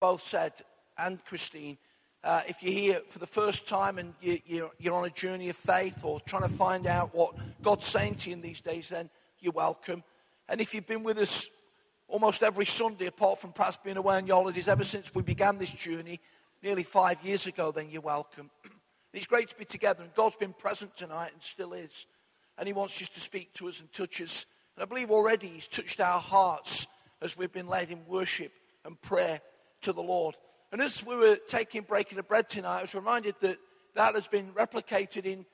both said, and Christine, uh, if you're here for the first time and you, you're, you're on a journey of faith or trying to find out what God's saying to you in these days, then you're welcome. And if you've been with us almost every Sunday, apart from perhaps being away on your holidays, ever since we began this journey nearly five years ago, then you're welcome. it's great to be together, and God's been present tonight and still is. And He wants just to speak to us and touch us. And I believe already He's touched our hearts as we've been led in worship and prayer to the Lord. And as we were taking breaking the bread tonight, I was reminded that that has been replicated in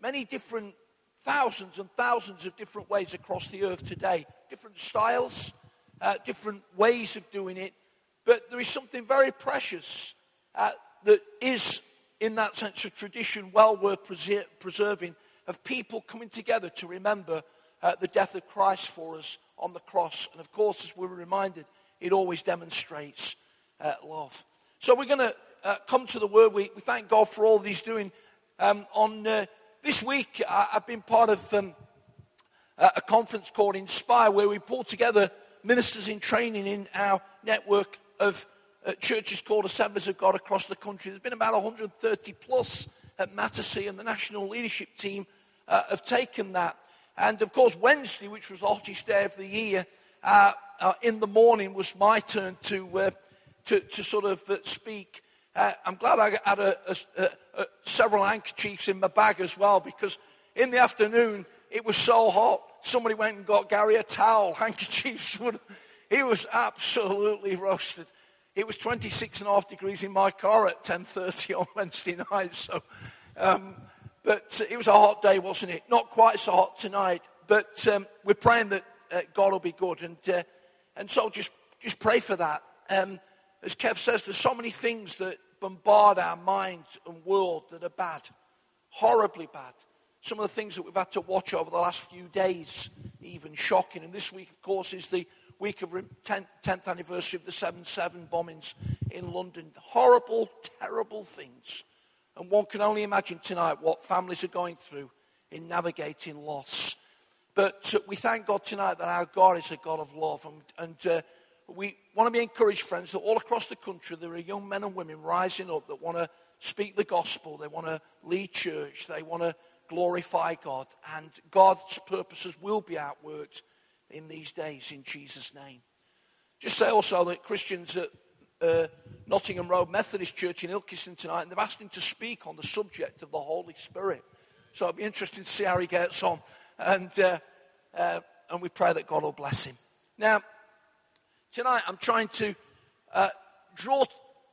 many different thousands and thousands of different ways across the earth today. Different styles, uh, different ways of doing it. But there is something very precious uh, that is, in that sense, a tradition well worth preser- preserving of people coming together to remember uh, the death of Christ for us on the cross. And of course, as we were reminded, it always demonstrates uh, love. So we're going to uh, come to the word. We, we, thank God for all that He's doing. Um, on uh, this week, I, have been part of um, a conference called Inspire, where we pull together ministers in training in our network of uh, churches called Assemblies of God across the country. There's been about 130 plus at Mattersey, and the national leadership team uh, have taken that. And of course, Wednesday, which was the hottest day of the year, uh, uh in the morning was my turn to, uh, to, to, sort of uh, speak. I'm glad I had a, a, a, several handkerchiefs in my bag as well because in the afternoon it was so hot. Somebody went and got Gary a towel, handkerchiefs. he was absolutely roasted. It was 26 and a half degrees in my car at 10.30 on Wednesday night. So, um, but it was a hot day, wasn't it? Not quite so hot tonight, but um, we're praying that uh, God will be good. And, uh, and so just, just pray for that. Um, as Kev says, there's so many things that bombard our minds and world that are bad, horribly bad. Some of the things that we've had to watch over the last few days, even shocking. And this week, of course, is the week of 10th, 10th anniversary of the 7 7 bombings in London. Horrible, terrible things. And one can only imagine tonight what families are going through in navigating loss. But uh, we thank God tonight that our God is a God of love. And, and uh, we want to be encouraged, friends, that all across the country there are young men and women rising up that want to speak the gospel. They want to lead church. They want to glorify God. And God's purposes will be outworked in these days in Jesus' name. Just say also that Christian's at uh, Nottingham Road Methodist Church in Ilkeston tonight, and they've asked him to speak on the subject of the Holy Spirit. So it'll be interesting to see how he gets on. And, uh, uh, and we pray that God will bless him. Now, tonight I'm trying to uh, draw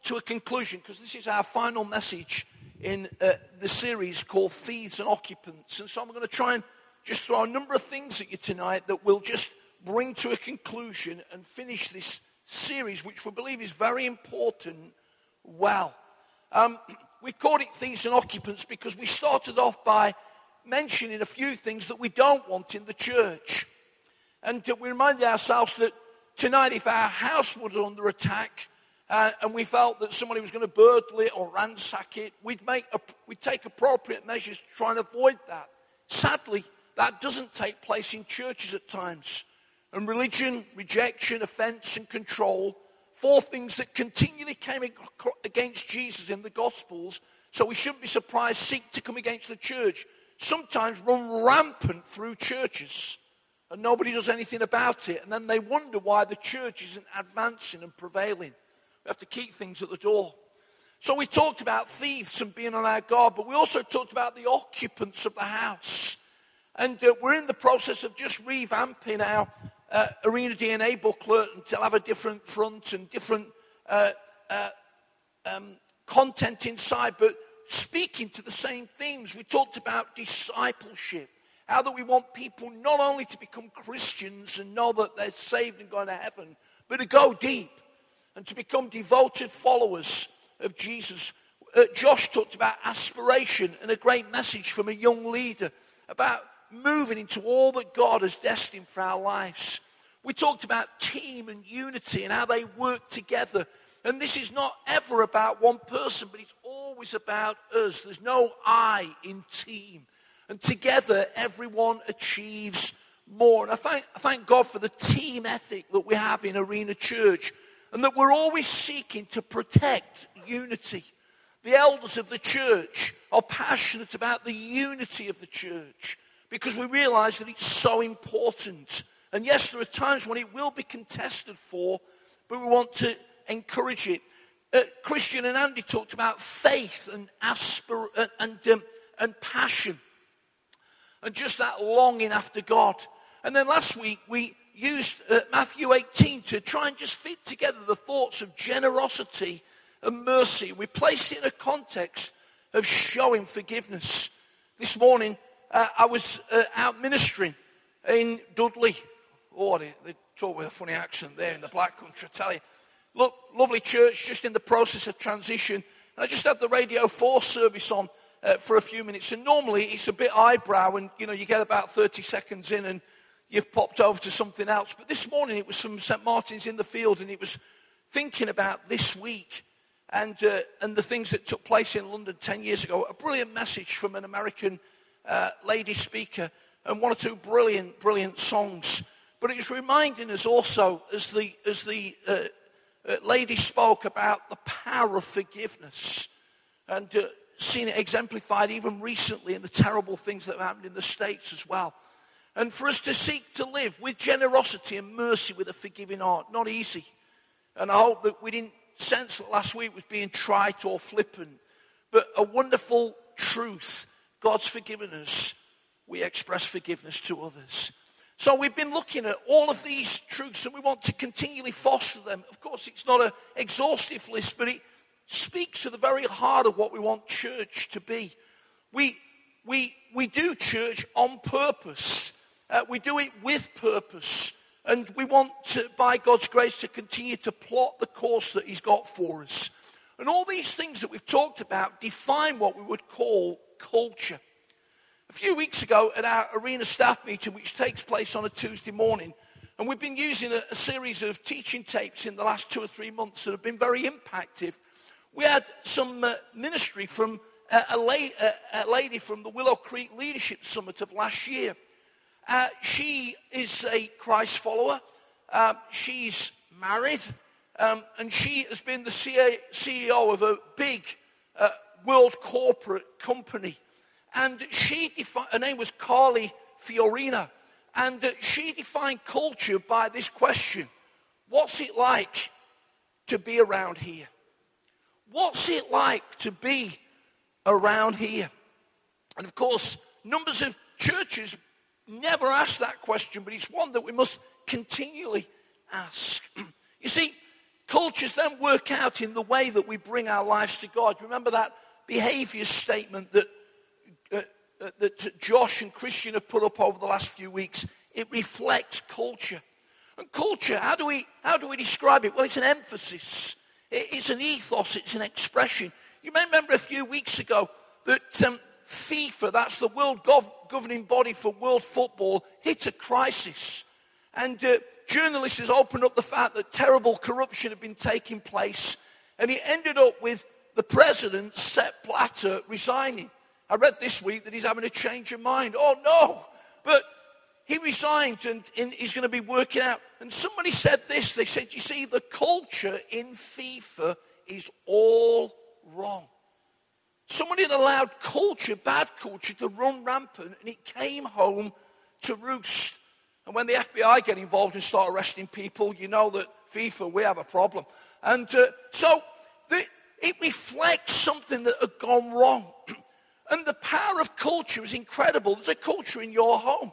to a conclusion because this is our final message in uh, the series called Thieves and Occupants. And so I'm going to try and just throw a number of things at you tonight that will just bring to a conclusion and finish this series, which we believe is very important, well. Um, we've called it Thieves and Occupants because we started off by mentioning a few things that we don't want in the church. And uh, we reminded ourselves that tonight, if our house was under attack uh, and we felt that somebody was going to burgle it or ransack it, we'd, make a, we'd take appropriate measures to try and avoid that. Sadly, that doesn't take place in churches at times. And religion, rejection, offense, and control, four things that continually came against Jesus in the Gospels, so we shouldn't be surprised, seek to come against the church, sometimes run rampant through churches. And nobody does anything about it. And then they wonder why the church isn't advancing and prevailing. We have to keep things at the door. So we talked about thieves and being on our guard, but we also talked about the occupants of the house. And uh, we're in the process of just revamping our uh, Arena DNA booklet and to have a different front and different uh, uh, um, content inside, but speaking to the same themes. We talked about discipleship, how that we want people not only to become Christians and know that they're saved and going to heaven, but to go deep and to become devoted followers of Jesus. Uh, Josh talked about aspiration and a great message from a young leader about moving into all that God has destined for our lives. We talked about team and unity and how they work together. And this is not ever about one person, but it's always about us. There's no I in team. And together, everyone achieves more. And I thank, I thank God for the team ethic that we have in Arena Church. and that we're always seeking to protect unity. The elders of the church are passionate about the unity of the church because we realize that it's so important. And yes, there are times when it will be contested for, but we want to encourage it. Uh, Christian and Andy talked about faith and aspir- uh, and, um, and passion and just that longing after God. And then last week we used uh, Matthew 18 to try and just fit together the thoughts of generosity and mercy. We placed it in a context of showing forgiveness. This morning uh, I was uh, out ministering in Dudley. Oh, they, they talk with a funny accent there in the black country, I tell you. Look, lovely church, just in the process of transition. And I just had the Radio 4 service on uh, for a few minutes. And normally it's a bit eyebrow, and you know, you get about 30 seconds in and you've popped over to something else. But this morning it was from St. Martin's in the field, and it was thinking about this week and, uh, and the things that took place in London 10 years ago. A brilliant message from an American uh, lady speaker, and one or two brilliant, brilliant songs. But it's reminding us also, as the, as the uh, uh, lady spoke about the power of forgiveness and uh, seen it exemplified even recently in the terrible things that have happened in the States as well. And for us to seek to live with generosity and mercy with a forgiving heart, not easy. And I hope that we didn't sense that last week was being trite or flippant, but a wonderful truth. God's forgiven us. We express forgiveness to others. So we've been looking at all of these truths and we want to continually foster them. Of course, it's not an exhaustive list, but it speaks to the very heart of what we want church to be. We, we, we do church on purpose. Uh, we do it with purpose. And we want to, by God's grace, to continue to plot the course that He's got for us. And all these things that we've talked about define what we would call culture. A few weeks ago at our arena staff meeting, which takes place on a Tuesday morning, and we've been using a, a series of teaching tapes in the last two or three months that have been very impactful. We had some uh, ministry from uh, a, la- uh, a, lady from the Willow Creek Leadership Summit of last year. Uh, she is a Christ follower. Um, she's married, um, and she has been the CEO of a big uh, world corporate company. And she her name was Carly Fiorina. And she defined culture by this question What's it like to be around here? What's it like to be around here? And of course, numbers of churches never ask that question, but it's one that we must continually ask. you see, cultures then work out in the way that we bring our lives to God. Remember that behavior statement that uh, that Josh and Christian have put up over the last few weeks, it reflects culture. And culture, how do we, how do we describe it? Well, it's an emphasis, it's an ethos, it's an expression. You may remember a few weeks ago that um, FIFA, that's the world gov- governing body for world football, hit a crisis. And uh, journalists has opened up the fact that terrible corruption had been taking place. And it ended up with the president, Sepp Blatter, resigning. I read this week that he's having a change of mind. Oh no! But resigned and, and he's going to be working out. And somebody said this. They said, you see, the culture in FIFA is all wrong. Somebody had allowed culture, bad culture, to run rampant, and it came home to roost. And when the FBI get involved and start arresting people, you know that FIFA, we have a problem. And uh, so the, it reflects something that had gone wrong. And the power of culture is incredible. There's a culture in your home.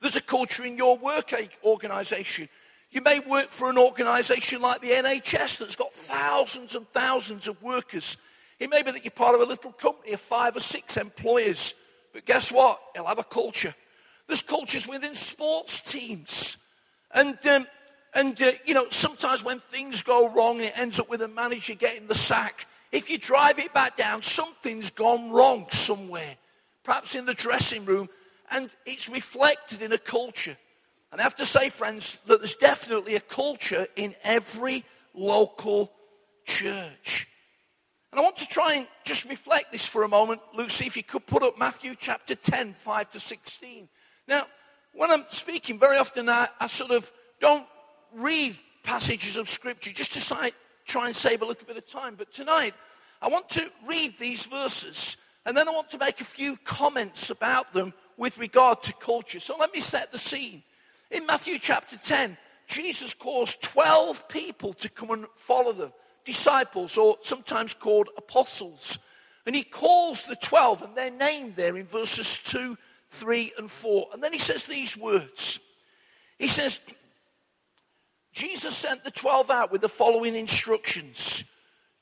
There's a culture in your work organization. You may work for an organization like the NHS that's got thousands and thousands of workers. It may be that you're part of a little company of five or six employers. But guess what? It'll have a culture. There's cultures within sports teams. And, um, and uh, you know, sometimes when things go wrong it ends up with a manager getting the sack, if you drive it back down, something's gone wrong somewhere, perhaps in the dressing room, and it's reflected in a culture. And I have to say, friends, that there's definitely a culture in every local church. And I want to try and just reflect this for a moment. Lucy, if you could put up Matthew chapter 10, 5 to 16. Now, when I'm speaking, very often I, I sort of don't read passages of Scripture just to try and save a little bit of time. But tonight, I want to read these verses and then I want to make a few comments about them with regard to culture. So let me set the scene. In Matthew chapter 10, Jesus calls 12 people to come and follow them, disciples, or sometimes called apostles. And he calls the 12, and they're named there in verses 2, 3, and 4. And then he says these words He says, Jesus sent the 12 out with the following instructions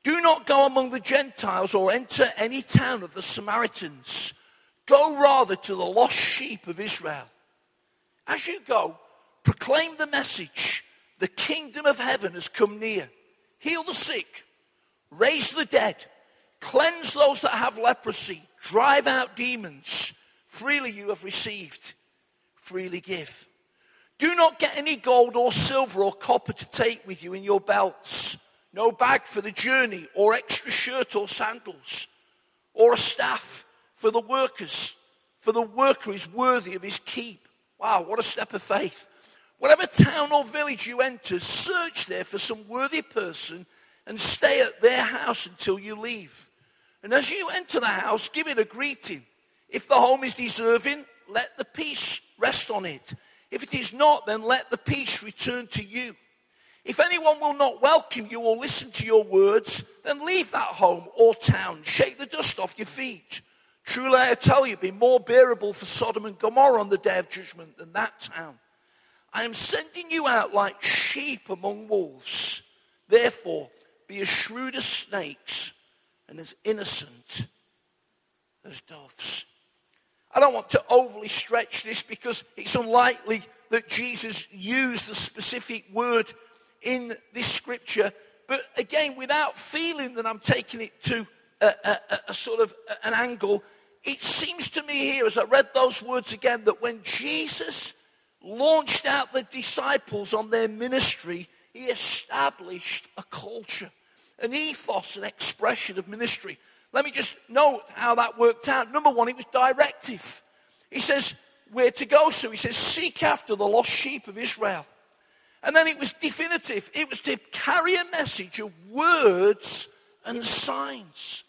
Do not go among the Gentiles or enter any town of the Samaritans. Go rather to the lost sheep of Israel. As you go, proclaim the message the kingdom of heaven has come near. Heal the sick, raise the dead, cleanse those that have leprosy, drive out demons. Freely you have received, freely give. Do not get any gold or silver or copper to take with you in your belts. No bag for the journey, or extra shirt or sandals, or a staff for the workers, for the worker is worthy of his keep. Wow, what a step of faith. Whatever town or village you enter, search there for some worthy person and stay at their house until you leave. And as you enter the house, give it a greeting. If the home is deserving, let the peace rest on it. If it is not, then let the peace return to you. If anyone will not welcome you or listen to your words, then leave that home or town. Shake the dust off your feet. Truly, I tell you, be more bearable for Sodom and Gomorrah on the day of judgment than that town. I am sending you out like sheep among wolves. Therefore, be as shrewd as snakes and as innocent as doves. I don't want to overly stretch this because it's unlikely that Jesus used the specific word in this scripture. But again, without feeling that I'm taking it to a, a, a sort of an angle, it seems to me here, as I read those words again, that when Jesus launched out the disciples on their ministry, he established a culture, an ethos, an expression of ministry. Let me just note how that worked out. Number one, it was directive. He says, where to go. So he says, seek after the lost sheep of Israel. And then it was definitive. It was to carry a message of words and signs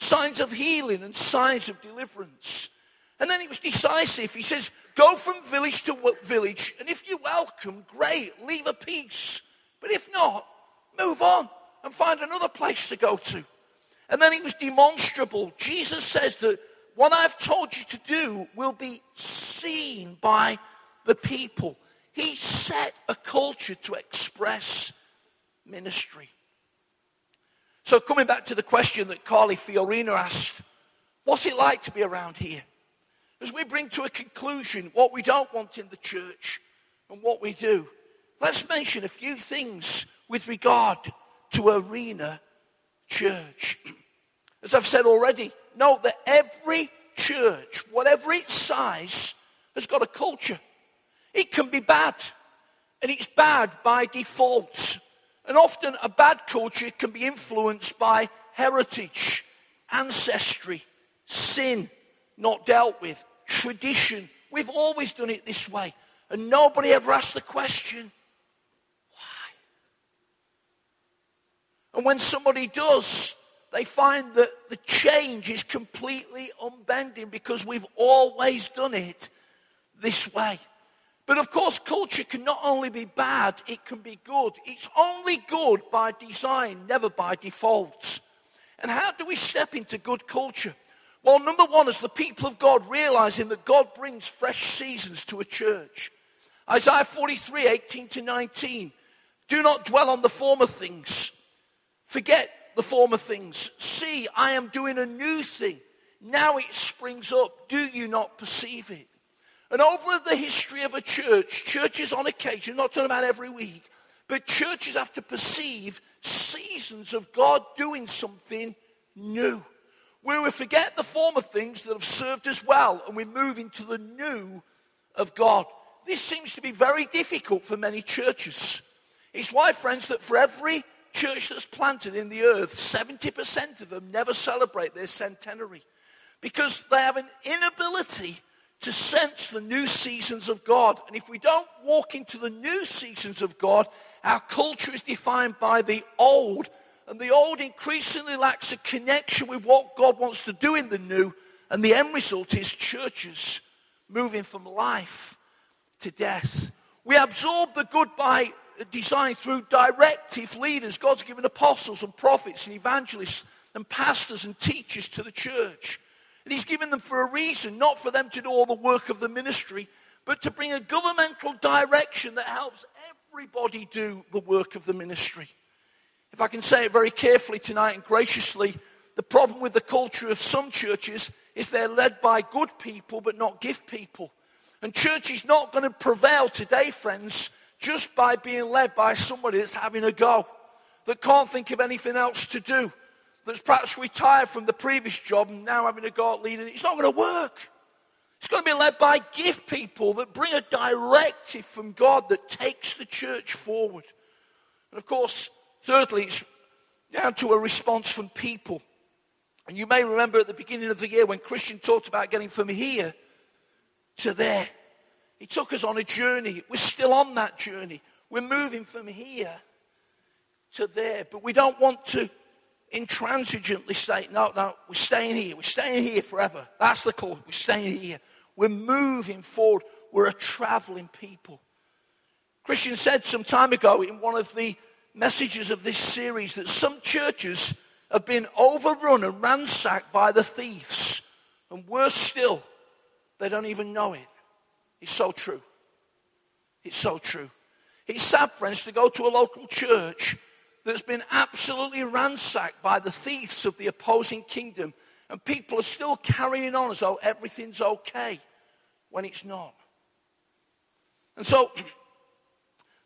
signs of healing and signs of deliverance. And then it was decisive. He says, Go from village to village, and if you're welcome, great, leave a piece. But if not, move on and find another place to go to. And then it was demonstrable. Jesus says that what I've told you to do will be seen by the people. He set a culture to express ministry. So, coming back to the question that Carly Fiorina asked, what's it like to be around here? As we bring to a conclusion what we don't want in the church and what we do, let's mention a few things with regard to Arena Church. As I've said already, note that every church, whatever its size, has got a culture. It can be bad, and it's bad by default. And often a bad culture can be influenced by heritage, ancestry, sin not dealt with, tradition. We've always done it this way. And nobody ever asked the question, why? And when somebody does, they find that the change is completely unbending because we've always done it this way. But of course, culture can not only be bad, it can be good. It's only good by design, never by default. And how do we step into good culture? Well, number one is the people of God realizing that God brings fresh seasons to a church. Isaiah 43, 18 to 19. Do not dwell on the former things. Forget the former things. See, I am doing a new thing. Now it springs up. Do you not perceive it? And over the history of a church, churches on occasion, not talking about every week, but churches have to perceive seasons of God doing something new. Where we forget the former things that have served us well and we move into the new of God. This seems to be very difficult for many churches. It's why, friends, that for every church that's planted in the earth, 70% of them never celebrate their centenary because they have an inability to sense the new seasons of God. And if we don't walk into the new seasons of God, our culture is defined by the old. And the old increasingly lacks a connection with what God wants to do in the new. And the end result is churches moving from life to death. We absorb the good by design through directive leaders. God's given apostles and prophets and evangelists and pastors and teachers to the church. And He's given them for a reason, not for them to do all the work of the ministry, but to bring a governmental direction that helps everybody do the work of the ministry. If I can say it very carefully tonight and graciously, the problem with the culture of some churches is they're led by good people but not gift people. And church is not going to prevail today, friends, just by being led by somebody that's having a go, that can't think of anything else to do, that's perhaps retired from the previous job and now having a go at leading. It's not going to work. It's going to be led by gift people that bring a directive from God that takes the church forward. And of course, thirdly, it's down to a response from people. And you may remember at the beginning of the year when Christian talked about getting from here to there. He took us on a journey. We're still on that journey. We're moving from here to there. But we don't want to intransigently say, no, no, we're staying here. We're staying here forever. That's the call. We're staying here. We're moving forward. We're a traveling people. Christian said some time ago in one of the messages of this series that some churches have been overrun and ransacked by the thieves. And worse still, they don't even know it. It's so true. It's so true. It's sad, friends, to go to a local church that's been absolutely ransacked by the thieves of the opposing kingdom, and people are still carrying on as though everything's okay when it's not. And so,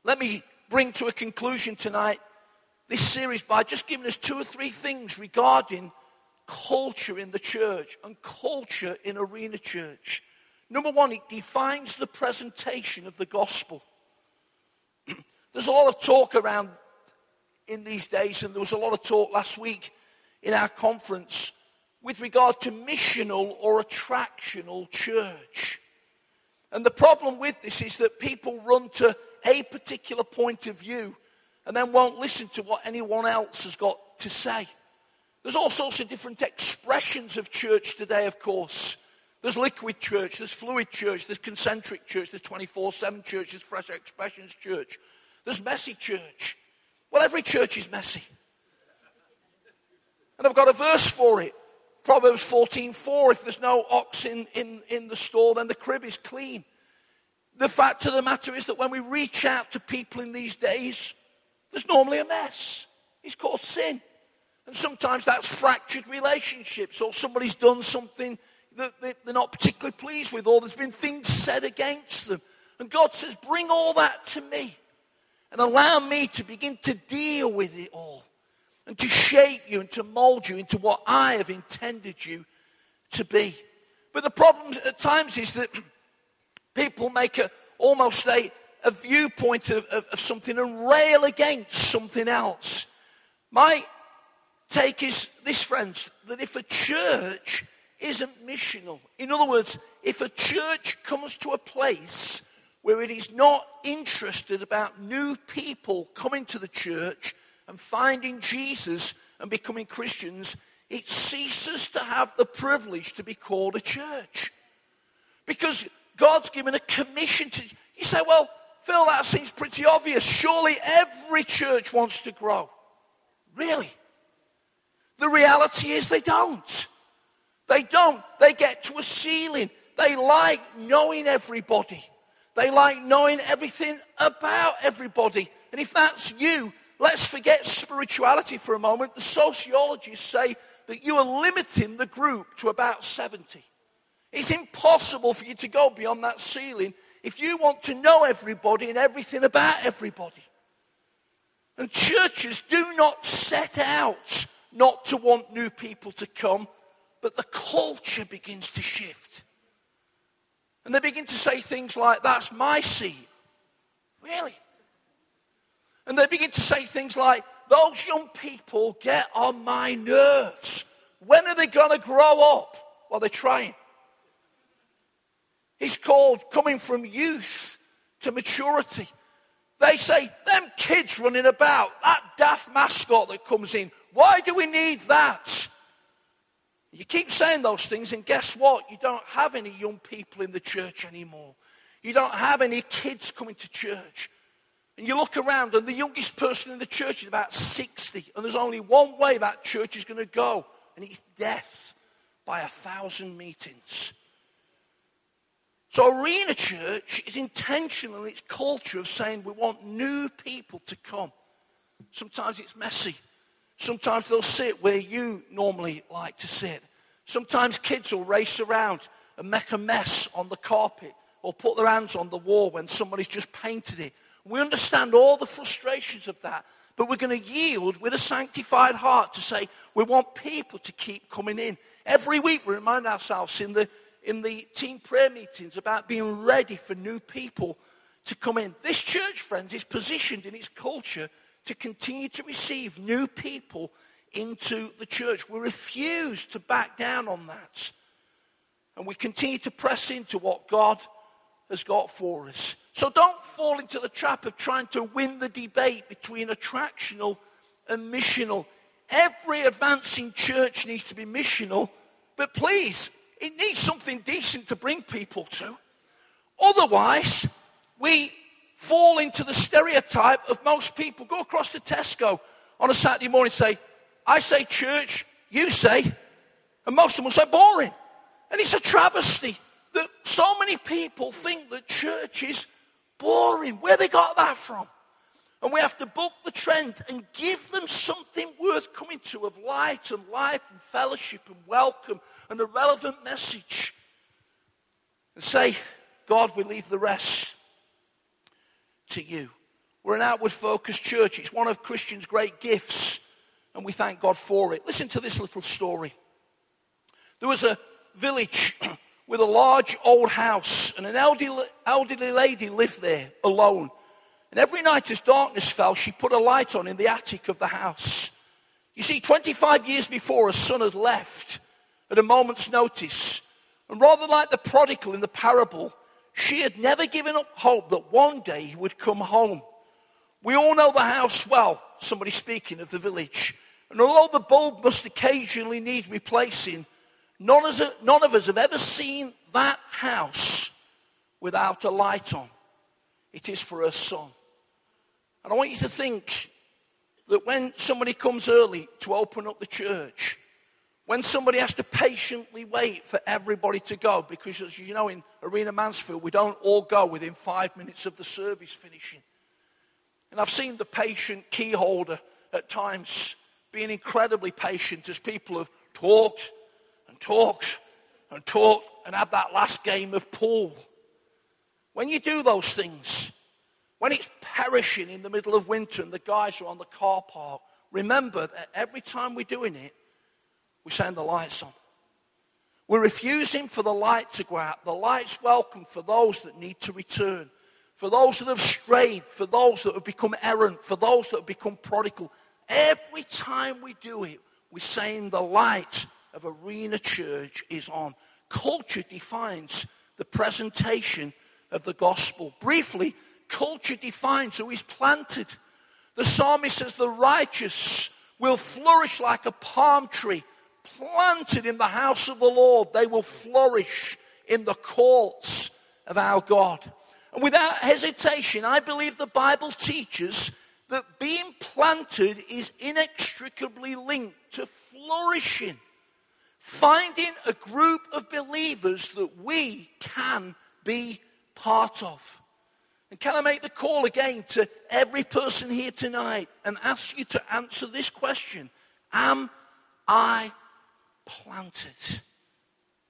let me bring to a conclusion tonight this series by just giving us two or three things regarding culture in the church and culture in arena church. Number one, it defines the presentation of the gospel. There's a lot of talk around in these days, and there was a lot of talk last week in our conference with regard to missional or attractional church. And the problem with this is that people run to a particular point of view and then won't listen to what anyone else has got to say. There's all sorts of different expressions of church today, of course. There's liquid church, there's fluid church, there's concentric church, there's 24 7 church, there's fresh expressions church, there's messy church. Well, every church is messy. And I've got a verse for it. Proverbs 14:4. If there's no ox in, in, in the stall, then the crib is clean. The fact of the matter is that when we reach out to people in these days, there's normally a mess. It's called sin. And sometimes that's fractured relationships, or somebody's done something that they're not particularly pleased with, or there's been things said against them. And God says, Bring all that to me and allow me to begin to deal with it all and to shape you and to mold you into what I have intended you to be. But the problem at times is that people make a, almost a, a viewpoint of, of, of something and rail against something else. My take is this, friends, that if a church isn't missional, in other words, if a church comes to a place where it is not interested about new people coming to the church and finding Jesus and becoming Christians, it ceases to have the privilege to be called a church. Because God's given a commission to. You say, well, Phil, that seems pretty obvious. Surely every church wants to grow. Really? The reality is they don't. They don't. They get to a ceiling. They like knowing everybody. They like knowing everything about everybody. And if that's you, let's forget spirituality for a moment. The sociologists say that you are limiting the group to about 70. It's impossible for you to go beyond that ceiling if you want to know everybody and everything about everybody. And churches do not set out not to want new people to come, but the culture begins to shift. And they begin to say things like, That's my seat. Really? And they begin to say things like, Those young people get on my nerves. When are they going to grow up? Well, they're trying. It's called coming from youth to maturity. They say, them kids running about, that daft mascot that comes in, why do we need that? You keep saying those things, and guess what? You don't have any young people in the church anymore. You don't have any kids coming to church. And you look around, and the youngest person in the church is about 60, and there's only one way that church is going to go, and it's death by a thousand meetings. So, Arena Church is intentional in its culture of saying we want new people to come. Sometimes it's messy. Sometimes they'll sit where you normally like to sit. Sometimes kids will race around and make a mess on the carpet or put their hands on the wall when somebody's just painted it. We understand all the frustrations of that, but we're going to yield with a sanctified heart to say we want people to keep coming in. Every week we remind ourselves in the, in the team prayer meetings about being ready for new people to come in. This church, friends, is positioned in its culture to continue to receive new people into the church. We refuse to back down on that. And we continue to press into what God has got for us. So don't fall into the trap of trying to win the debate between attractional and missional. Every advancing church needs to be missional, but please, it needs something decent to bring people to. Otherwise, we fall into the stereotype of most people go across to Tesco on a Saturday morning say, I say church, you say, and most of them will say boring. And it's a travesty that so many people think that church is boring. Where they got that from? And we have to book the trend and give them something worth coming to of light and life and fellowship and welcome and a relevant message. And say, God, we leave the rest to you. We're an outward focused church. It's one of Christian's great gifts, and we thank God for it. Listen to this little story. There was a village with a large old house, and an elderly, elderly lady lived there alone. And every night as darkness fell, she put a light on in the attic of the house. You see, 25 years before, her son had left at a moment's notice. And rather like the prodigal in the parable, she had never given up hope that one day he would come home. We all know the house well, somebody speaking of the village. And although the bulb must occasionally need replacing, none of, us, have ever seen that house without a light on. It is for her son. And I want you to think that when somebody comes early to open up the church, when somebody has to patiently wait for everybody to go, because as you know, in Arena Mansfield, we don't all go within five minutes of the service finishing. And I've seen the patient key holder at times being incredibly patient as people have talked and talked and talked and had that last game of pool. When you do those things, when it's perishing in the middle of winter and the guys are on the car park, remember that every time we're doing it, we're saying the lights on. We're refusing for the light to go out. The light's welcome for those that need to return, for those that have strayed, for those that have become errant, for those that have become prodigal. Every time we do it, we're saying the light of Arena Church is on. Culture defines the presentation of the gospel. Briefly, culture defines who is planted. The psalmist says, The righteous will flourish like a palm tree planted in the house of the Lord. They will flourish in the courts of our God. And without hesitation, I believe the Bible teaches that being planted is inextricably linked to flourishing. Finding a group of believers that we can be part of. And can I make the call again to every person here tonight and ask you to answer this question Am I planted?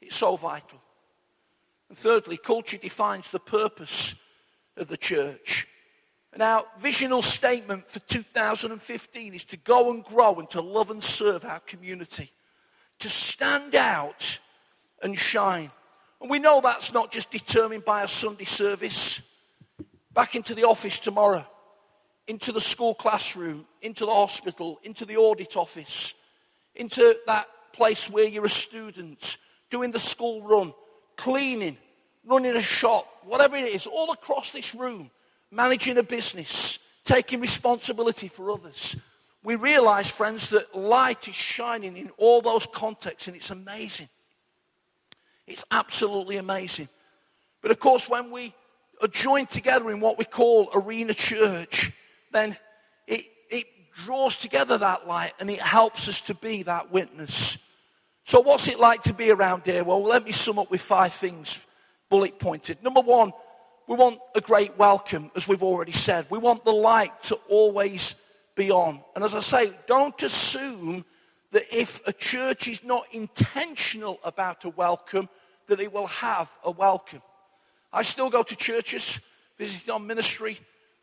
It's so vital. And thirdly, culture defines the purpose of the church. And our visional statement for 2015 is to go and grow and to love and serve our community, to stand out and shine. And we know that's not just determined by a Sunday service back into the office tomorrow, into the school classroom, into the hospital, into the audit office, into that place where you're a student, doing the school run, cleaning, running a shop, whatever it is, all across this room, managing a business, taking responsibility for others, we realize, friends, that light is shining in all those contexts, and it's amazing. It's absolutely amazing. But of course, when we are joined together in what we call Arena Church, then it, it draws together that light and it helps us to be that witness. So, what's it like to be around here? Well, let me sum up with five things bullet pointed. Number one, we want a great welcome, as we've already said. We want the light to always be on. And as I say, don't assume that if a church is not intentional about a welcome, that it will have a welcome. I still go to churches, visiting on ministry.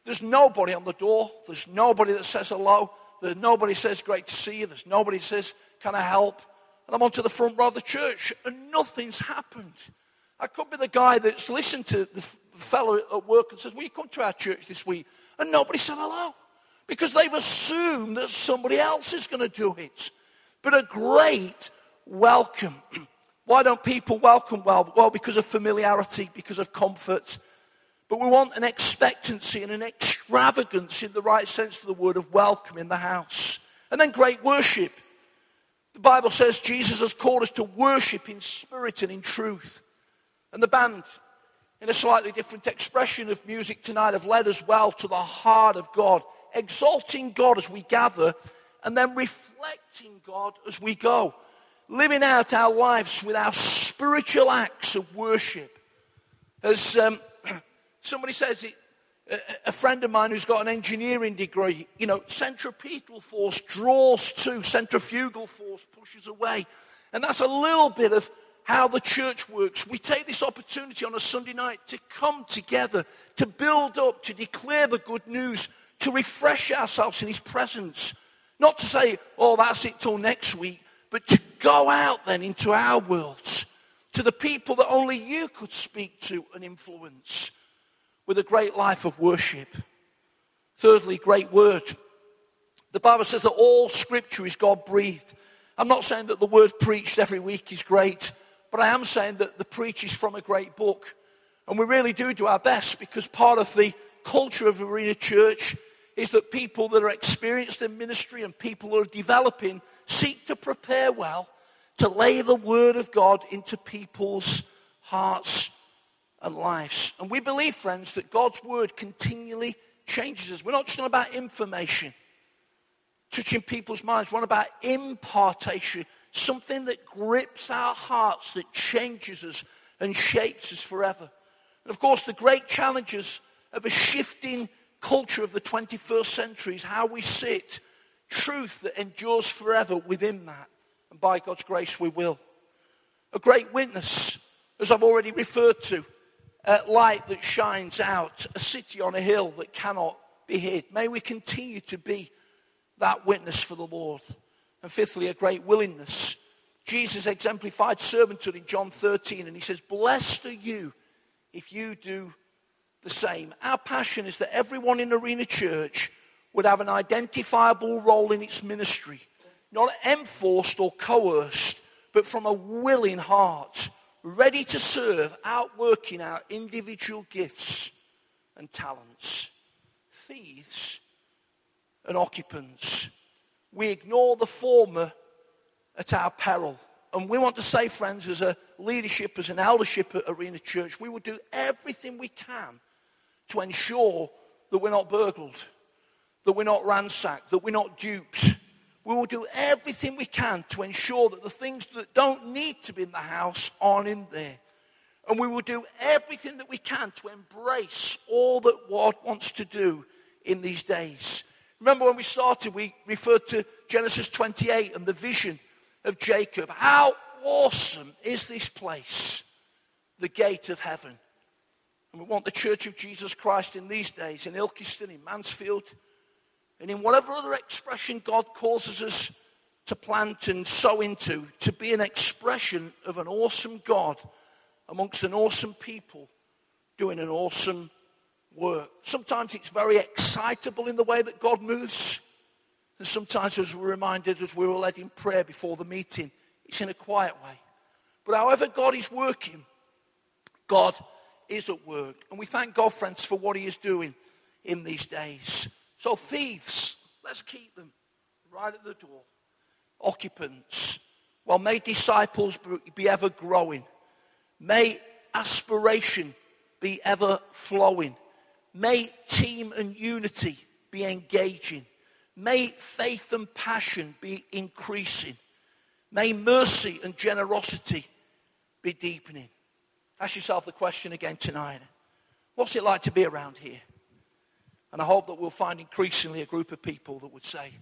There's nobody on the door. There's nobody that says hello. There's nobody says, great to see you. There's nobody that says, can I help? And I'm onto the front row of the church and nothing's happened. I could be the guy that's listened to the fellow at work and says, Will you come to our church this week? And nobody said hello because they've assumed that somebody else is going to do it. But a great welcome. Why don't people welcome well? Well, because of familiarity, because of comfort. But we want an expectancy and an extravagance in the right sense of the word of welcome in the house. And then great worship. The Bible says Jesus has called us to worship in spirit and in truth. And the band, in a slightly different expression of music tonight, have led us well to the heart of God, exalting God as we gather, and then reflecting God as we go, living out our lives with our spiritual acts of worship. As um, somebody says, it, a friend of mine who's got an engineering degree, you know, centripetal force draws to, centrifugal force pushes away. And that's a little bit of how the church works. We take this opportunity on a Sunday night to come together, to build up, to declare the good news, to refresh ourselves in His presence. Not to say, oh, that's it till next week, but to go out then into our worlds, to the people that only you could speak to and influence with a great life of worship. Thirdly, great word. The Bible says that all scripture is God breathed. I'm not saying that the word preached every week is great. But I am saying that the preach is from a great book. And we really do do our best because part of the culture of Arena Church is that people that are experienced in ministry and people who are developing seek to prepare well to lay the word of God into people's hearts and lives. And we believe, friends, that God's word continually changes us. We're not just about information touching people's minds, we're about impartation something that grips our hearts, that changes us and shapes us forever. And of course, the great challenges of a shifting culture of the 21st century is how we sit truth that endures forever within that. And by God's grace, we will. A great witness, as I've already referred to, a light that shines out, a city on a hill that cannot be hid. May we continue to be that witness for the Lord. And fifthly, a great willingness. Jesus exemplified servanthood in John 13, and he says, Blessed are you if you do the same. Our passion is that everyone in Arena Church would have an identifiable role in its ministry, not enforced or coerced, but from a willing heart, ready to serve, outworking our individual gifts and talents. Thieves and occupants we ignore the former at our peril. And we want to say, friends, as a leadership, as an eldership at Arena Church, we will do everything we can to ensure that we're not burgled, that we're not ransacked, that we're not duped. We will do everything we can to ensure that the things that don't need to be in the house aren't in there. And we will do everything that we can to embrace all that God wants to do in these days. Remember when we started, we referred to Genesis 28 and the vision of Jacob. How awesome is this place? The gate of heaven. And we want the Church of Jesus Christ in these days, in Ilkeston, in Mansfield, and in whatever other expression God causes us to plant and sow into, to be an expression of an awesome God amongst an awesome people doing an awesome work. Sometimes it's very excitable in the way that God moves. And sometimes, as we're reminded, as we were led in prayer before the meeting, it's in a quiet way. But however God is working, God is at work. And we thank God, friends, for what He is doing in these days. So, thieves, let's keep them right at the door. Occupants, well, may disciples be ever growing. May aspiration be ever flowing. May team and unity be engaging. May faith and passion be increasing. May mercy and generosity be deepening. Ask yourself the question again tonight What's it like to be around here? And I hope that we'll find increasingly a group of people that would say,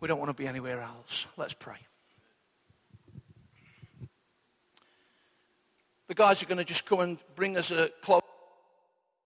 We don't want to be anywhere else. Let's pray. The guys are going to just come and bring us a close.